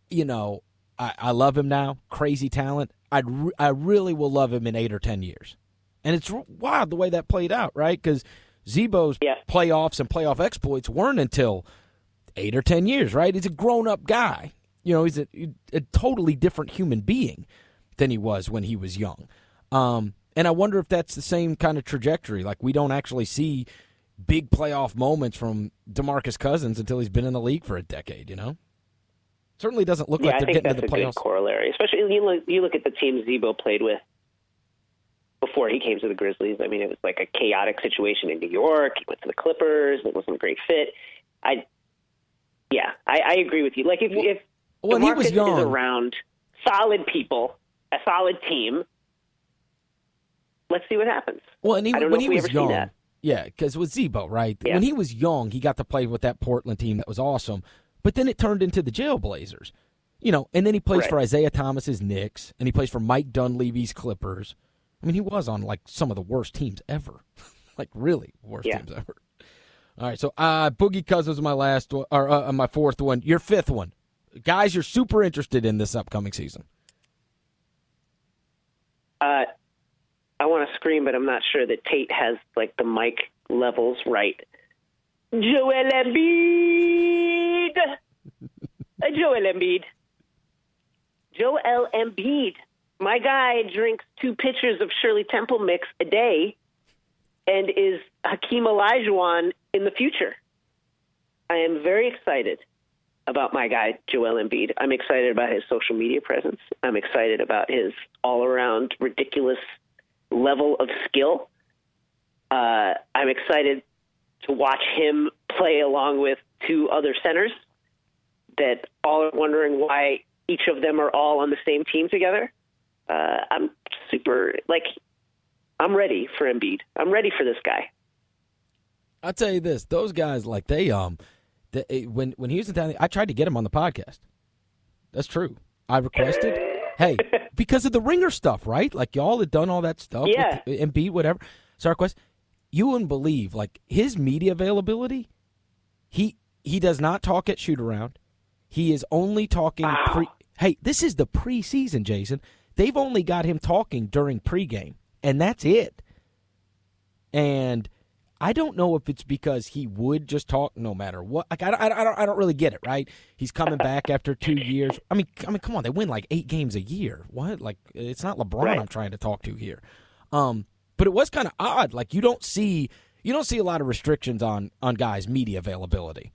you know, I, I love him now. Crazy talent. I re- I really will love him in eight or ten years." And it's wild the way that played out, right? Because Z-Bo's Yeah. playoffs and playoff exploits weren't until eight or ten years, right? He's a grown up guy. You know, he's a, a totally different human being than he was when he was young. Um, and I wonder if that's the same kind of trajectory. Like we don't actually see big playoff moments from DeMarcus Cousins until he's been in the league for a decade. You know, certainly doesn't look Yeah, like they're getting that's to a the playoffs. corollary. Especially you look you look at the team Zebo played with before he came to the Grizzlies. I mean, it was like a chaotic situation in New York. He went to the Clippers. It wasn't a great fit. I, yeah, I, I agree with you. Like if Well- if When he was young, is around solid people, a solid team, let's see what happens. Well, and he, I don't know when if he we was ever see young, that. yeah, because with Z-Bo, right? Yeah. When he was young, he got to play with that Portland team that was awesome. But then it turned into the Jailblazers, you know. And then he plays Right. for Isiah Thomas's Knicks, and he plays for Mike Dunleavy's Clippers. I mean, he was on like some of the worst teams ever, like really worst Yeah. teams ever. All right, so uh, Boogie Cousins is my last one, or uh, my fourth one. Your fifth one, guys. You're super interested in this upcoming season. Uh, I want to scream, but I'm not sure that Tate has like the mic levels right. Joel Embiid. Uh, Joel Embiid. Joel Embiid. My guy drinks two pitchers of Shirley Temple mix a day and is Hakeem Olajuwon in the future. I am very excited about my guy Joel Embiid. I'm excited about his social media presence. I'm excited about his all-around ridiculous level of skill. Uh, I'm excited to watch him play along with two other centers that all are wondering why each of them are all on the same team together. Uh, I'm super like I'm ready for Embiid. I'm ready for this guy. I'll tell you this: those guys, like they um, they, when when he was in town, I tried to get him on the podcast. That's true. I requested, hey, because of the ringer stuff, right? Like y'all had done all that stuff, yeah, with Embiid, whatever. So I request, you wouldn't believe like his media availability. He he does not talk at shoot around. He is only talking wow. pre. Hey, this is the preseason, Jason. They've only got him talking during pregame, and that's it. And I don't know if it's because he would just talk no matter what. Like I, I, I don't, I don't really get it. Right? He's coming back after two years. I mean, I mean, come on, they win like eight games a year. What? Like it's not LeBron right. I'm trying to talk to here. Um, but it was kind of odd. Like you don't see, you don't see a lot of restrictions on on guys' media availability.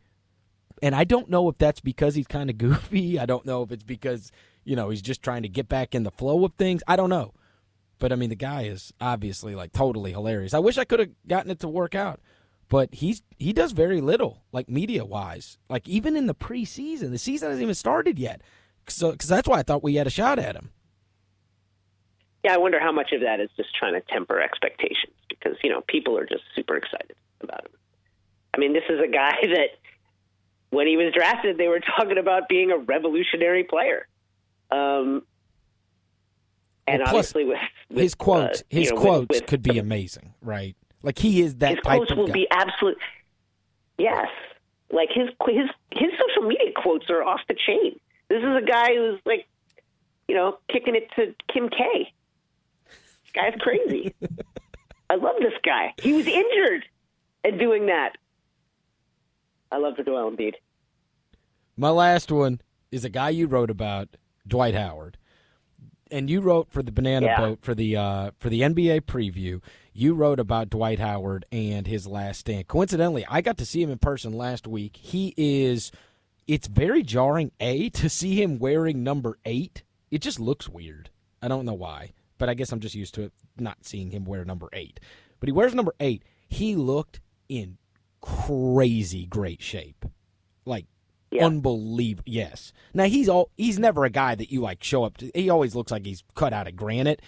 And I don't know if that's because he's kind of goofy. I don't know if it's because you know he's just trying to get back in the flow of things. I don't know. But I mean, the guy is obviously like totally hilarious. I wish I could have gotten it to work out, but he's he does very little, like media wise. Like even in the preseason, the season hasn't even started yet. So, because that's why I thought we had a shot at him. Yeah, I wonder how much of that is just trying to temper expectations because you know people are just super excited about him. I mean, this is a guy that when he was drafted, they were talking about being a revolutionary player. Um, and well, obviously, with, with his quotes, uh, his you know, quotes with, could be amazing, right? Like he is that his type quotes of will guy. be absolute. Yes, like his his his social media quotes are off the chain. This is a guy who's like, you know, kicking it to Kim K. This guy's crazy. I love this guy. He was injured and doing that. I love the Joel Embiid. My last one is a guy you wrote about, Dwight Howard and you wrote for the Banana yeah. Boat for the uh, for the NBA preview. You wrote about Dwight Howard and his last stand. Coincidentally, I got to see him in person last week. He is. It's very jarring, a, to see him wearing number eight. It just looks weird. I don't know why, but I guess I'm just used to it not seeing him wear number eight. But he wears number eight. He looked in crazy great shape, like yeah. unbelievable. Yes. Now he's all he's never a guy that you like show up to. He always looks like he's cut out of granite.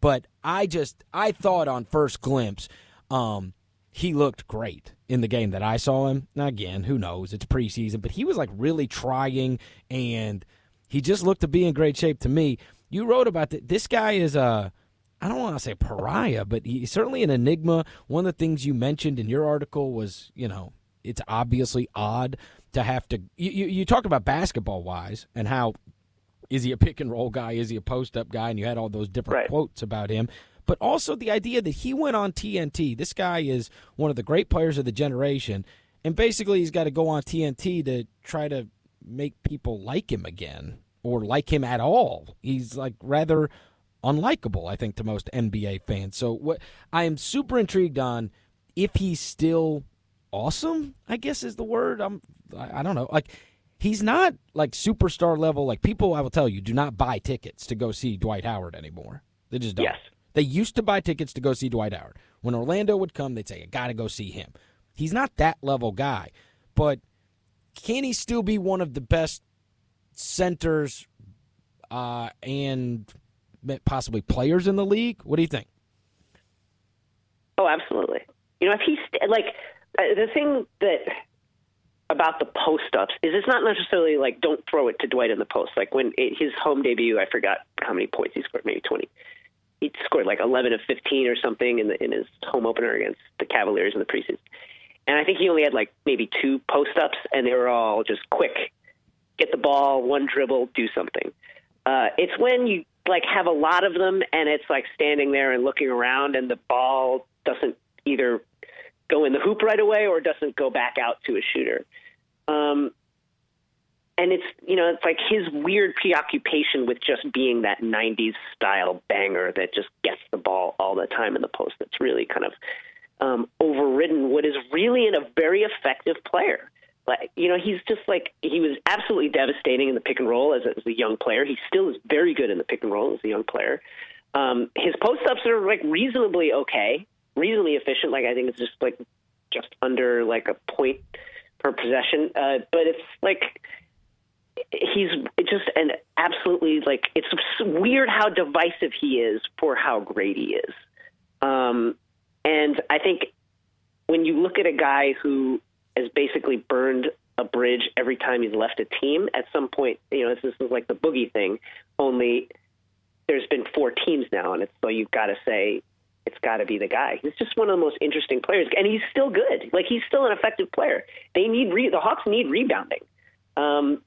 But I just I thought on first glimpse, um, he looked great in the game that I saw him. Now again, who knows? It's preseason, but he was like really trying, and he just looked to be in great shape to me. You wrote about that. This guy is a. I don't want to say pariah, but he's certainly an enigma. One of the things you mentioned in your article was, you know, it's obviously odd to have to. You, you, you talked about basketball wise and how is he a pick and roll guy? Is he a post up guy? And you had all those different right. quotes about him. But also the idea that he went on TNT. This guy is one of the great players of the generation. And basically, he's got to go on TNT to try to make people like him again or like him at all. He's like rather unlikable, I think, to most NBA fans. So what I am super intrigued on if he's still awesome, I guess is the word. I'm I, I don't know. Like he's not like superstar level. Like people, I will tell you, do not buy tickets to go see Dwight Howard anymore. They just don't. Yes. They used to buy tickets to go see Dwight Howard. When Orlando would come, they'd say, "I got to go see him." He's not that level guy, but can he still be one of the best centers uh, and possibly players in the league? What do you think? Oh, absolutely. You know, if he's like uh, the thing that about the post ups is it's not necessarily like don't throw it to Dwight in the post. Like when it, his home debut, I forgot how many points he scored, maybe twenty. He scored like eleven of fifteen or something in the in his home opener against the Cavaliers in the preseason. And I think he only had like maybe two post ups, and they were all just quick, get the ball, one dribble, do something. Uh, it's when you like have a lot of them, and it's like standing there and looking around, and the ball doesn't either go in the hoop right away or doesn't go back out to a shooter. Um, and it's you know it's like his weird preoccupation with just being that 90s style banger that just gets the ball all the time in the post that's really kind of um, overridden what is really in a very effective player. Like you know he's just like he was absolutely devastating in the pick and roll as a, as a young player. He still is very good in the pick and roll as a young player. Um, his post ups are like reasonably okay reasonably efficient like i think it's just like just under like a point per possession uh, but it's like he's just an absolutely like it's weird how divisive he is for how great he is. Um, and I think when you look at a guy who has basically burned a bridge every time he's left a team, at some point, you know, this is like the boogie thing. Only there's been four teams now, and it's so you've got to say it's got to be the guy. He's just one of the most interesting players, and he's still good. Like he's still an effective player. They need re- the Hawks need rebounding. Um,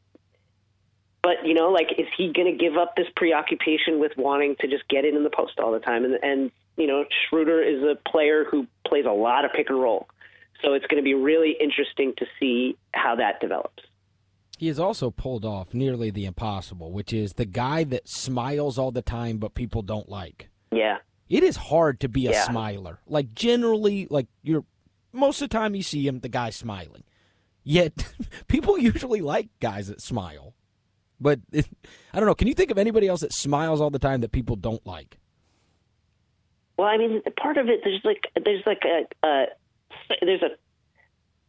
but you know, like, is he going to give up this preoccupation with wanting to just get it in the post all the time? And and you know, Schroeder is a player who plays a lot of pick and roll, so it's going to be really interesting to see how that develops. He has also pulled off nearly the impossible, which is the guy that smiles all the time but people don't like. Yeah. It is hard to be a Yeah. smiler. Like generally, like you're most of the time you see him, the guy's smiling. Yet people usually like guys that smile. But it, I don't know. Can you think of anybody else that smiles all the time that people don't like? Well, I mean, part of it there's like there's like a, a there's a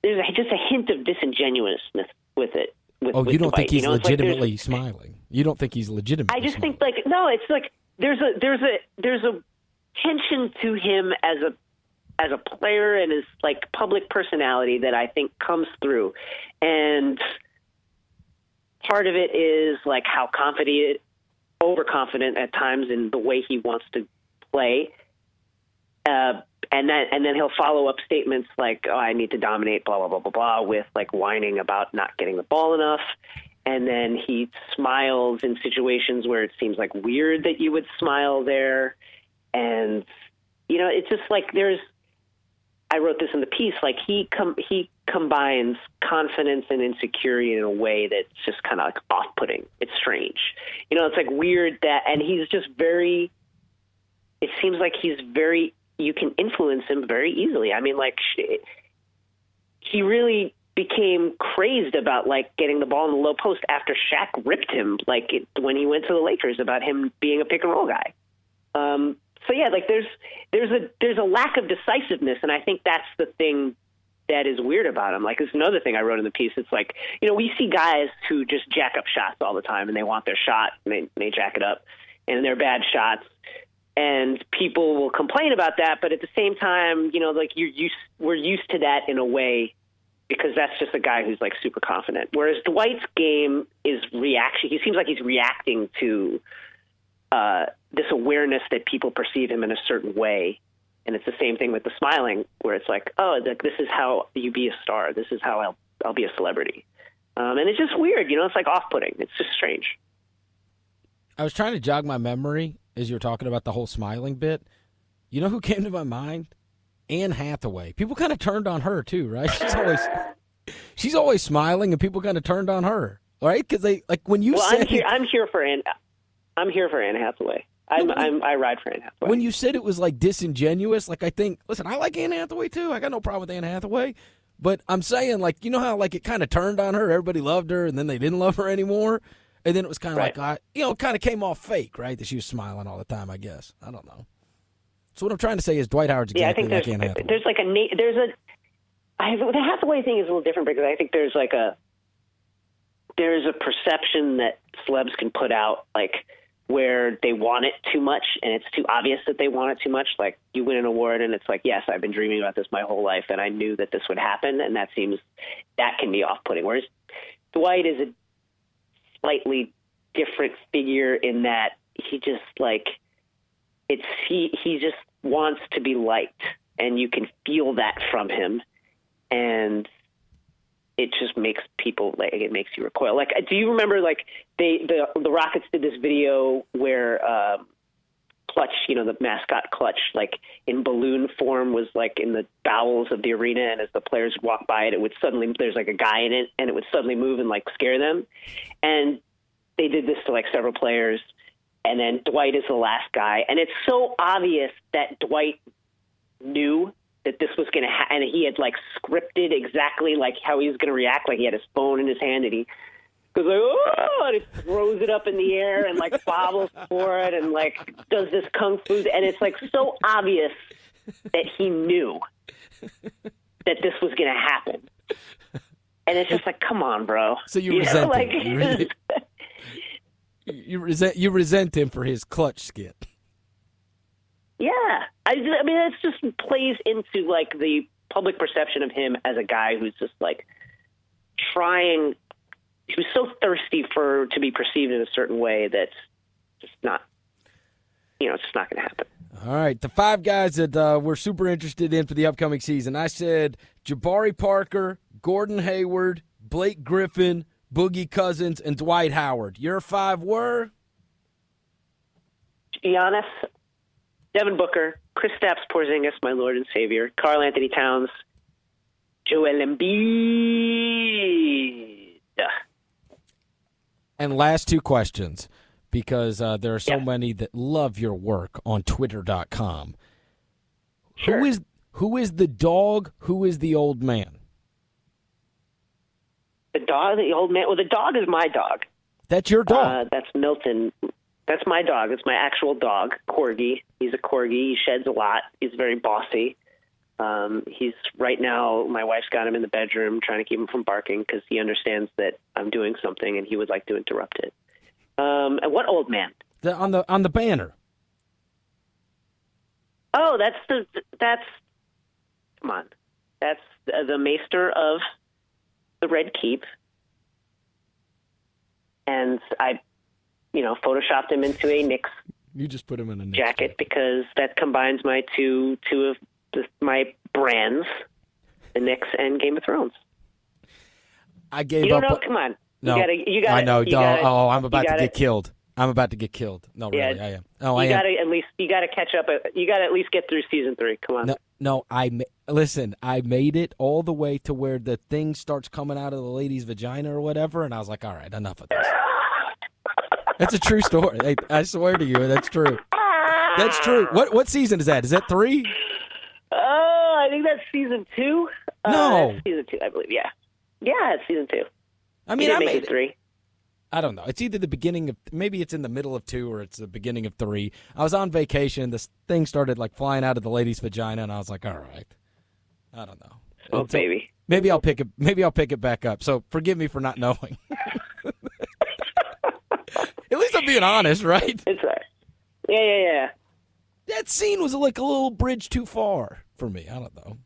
there's a, just a hint of disingenuousness with it. With, Oh, with you don't think he's you know, it's like legitimately smiling? You don't think he's legitimately? I just smiling. think like no, it's like there's a there's a there's a tension to him as a as a player and his like public personality that I think comes through, and part of it is like how confident, overconfident at times in the way he wants to play. Uh, and then and then he'll follow up statements like, "Oh, I need to dominate," blah blah blah blah blah, with like whining about not getting the ball enough. And then he smiles in situations where it seems like weird that you would smile there. And you know, it's just like there's. I wrote this in the piece. Like he com- he combines confidence and insecurity in a way that's just kind of like off-putting. It's strange. You know, it's like weird that, and he's just very. It seems like he's very. You can influence him very easily. I mean, like sh- he really became crazed about like getting the ball in the low post after Shaq ripped him like it, when he went to the Lakers about him being a pick and roll guy. Um, so yeah, like there's there's a there's a lack of decisiveness, and I think that's the thing that is weird about him. Like it's another thing I wrote in the piece. It's like you know we see guys who just jack up shots all the time, and they want their shot, and they they jack it up, and they're bad shots. And people will complain about that, but at the same time, you know, like you're used, we're used to that in a way because that's just a guy who's like super confident. Whereas Dwight's game is reaction. He seems like he's reacting to uh, this awareness that people perceive him in a certain way. And it's the same thing with the smiling, where it's like, oh, like, this is how you be a star. This is how I'll, I'll be a celebrity. Um, and it's just weird, you know. It's like off-putting. It's just strange. I was trying to jog my memory as you were talking about the whole smiling bit. You know who came to my mind? Anne Hathaway. People kind of turned on her too, right? She's always she's always smiling, and people kind of turned on her, right? Because they like when you Well, said I'm here. I'm here for Anne. I'm here for Anne Hathaway. I'm, No, I'm I ride for Anne Hathaway. when you said it was like disingenuous, like I think, listen, I like Anne Hathaway too. I got no problem with Anne Hathaway, but I'm saying like you know how like it kind of turned on her, everybody loved her, and then they didn't love her anymore, and then it was kind of Right. like uh, you know, kind of came off fake, right? That she was smiling all the time. I guess I don't know. So what I'm trying to say is Dwight Howard's yeah, I exactly think like there's there's like a there's a I the Hathaway thing is a little different because I think there's like a there's a perception that celebs can put out like where they want it too much and it's too obvious that they want it too much. Like you win an award and it's like yes I've been dreaming about this my whole life and I knew that this would happen and that seems that can be off-putting. Whereas Dwight is a slightly different figure in that he just like it's he he just wants to be liked and you can feel that from him. And it just makes people like it makes you recoil. Like do you remember like they the the rockets did this video where um clutch you know the mascot clutch like in balloon form was like in the bowels of the arena and as the players would walk by it it would suddenly there's like a guy in it and it would suddenly move and like scare them. And they did this to like several players and then Dwight is the last guy. And it's so obvious that Dwight knew that this was going to happen and he had like scripted exactly like how he was going to react like he had his phone in his hand and he goes like oh and he throws it up in the air and like bobbles for it and like does this kung fu and it's like so obvious that he knew that this was going to happen and it's just like, come on, bro. So you, You know, resent like, him. You resent you resent him for his clutch skit. Yeah, I, I mean, it just plays into like the public perception of him as a guy who's just like trying. Who's so thirsty for to be perceived in a certain way that's just not, you know, it's just not going to happen. All right, the five guys that uh, we're super interested in for the upcoming season. I said Jabari Parker, Gordon Hayward, Blake Griffin, Boogie Cousins, and Dwight Howard. Your five were Giannis, Devin Booker, Kristaps Porzingis, my Lord and Savior, Karl-Anthony Towns, Joel Embiid. and last two questions because uh, there are so Yeah. many that love your work on Twitter.com. Sure. Who is who is the dog? Who is the old man? The dog, the old man. Well, the dog is my dog. That's your dog. Uh, that's Milton. That's my dog. It's my actual dog, Corgi. He's a Corgi. He sheds a lot. He's very bossy. Um, he's right now. My wife's got him in the bedroom, trying to keep him from barking because he understands that I'm doing something and he would like to interrupt it. Um, and what old man? The- on the on the banner. Oh, that's the that's. Come on, that's the, the maester of the Red Keep, and I, you know, photoshopped him into a Knicks You just put him in a Knicks jacket because that combines my two two of the, my brands, the Knicks and Game of Thrones. I gave You don't up. know? on- Come on, no, you gotta, you gotta. I know. You gotta, oh, I'm about you to gotta, get killed. I'm about to get killed. No, Yeah. really, I am. Oh, I You am. gotta at least you gotta catch up. Uh, you gotta at least get through season three. Come on. No, no, I ma- listen. I made it all the way to where the thing starts coming out of the lady's vagina or whatever, and I was like, "All right, enough of this." That's a true story. Hey, I swear to you, that's true. That's true. What what season is that? Is that three? Oh, I think that's season two. Uh, No. that's season two, I believe. Yeah, yeah, it's season two. I mean, I made it it. three. I don't know. It's either the beginning of maybe it's in the middle of two or it's the beginning of three. I was on vacation. This thing started like flying out of the lady's vagina, and I was like, "All right." I don't know. Oh, so- baby. Maybe I'll pick it. Maybe I'll pick it back up. So forgive me for not knowing. At least I'm being honest, right? It's right. Yeah, yeah, yeah. That scene was like a little bridge too far for me. I don't know.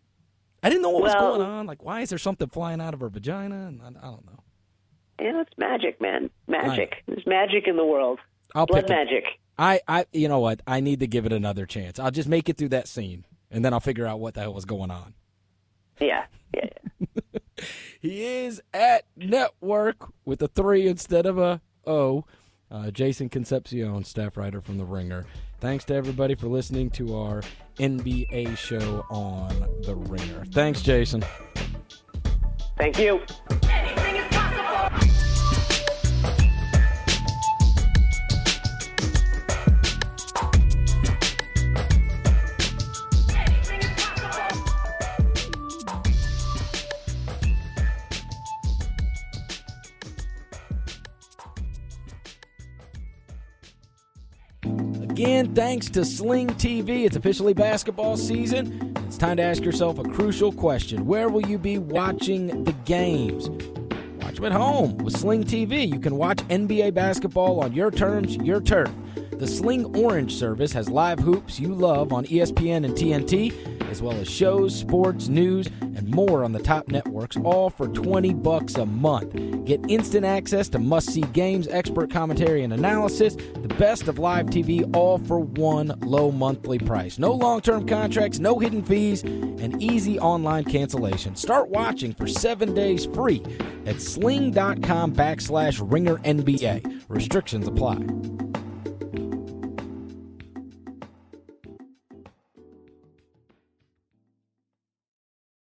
I didn't know what was going on. Like, why is there something flying out of her vagina? And I, I don't know. Yeah, it's magic, man. Magic. There's magic in the world. I'll Blood it. magic. I, I, you know what? I need to give it another chance. I'll just make it through that scene, and then I'll figure out what the hell was going on. Yeah, yeah. yeah. He is at network with a three instead of a O. Uh, Jason Concepcion, staff writer from The Ringer. Thanks to everybody for listening to our NBA show on The Ringer. Thanks, Jason. Thank you. Again, thanks to Sling TV. It's officially basketball season. It's time to ask yourself a crucial question Where will you be watching the games? Watch them at home with Sling TV. You can watch NBA basketball on your terms, your turf. The Sling Orange service has live hoops you love on ESPN and TNT, as well as shows, sports, news, and more on the top networks, all for 20 bucks a month. Get instant access to must-see games, expert commentary and analysis, the best of live TV, all for one low monthly price. No long-term contracts, no hidden fees, and easy online cancellation. Start watching for seven days free at sling.com backslash ringer NBA. Restrictions apply.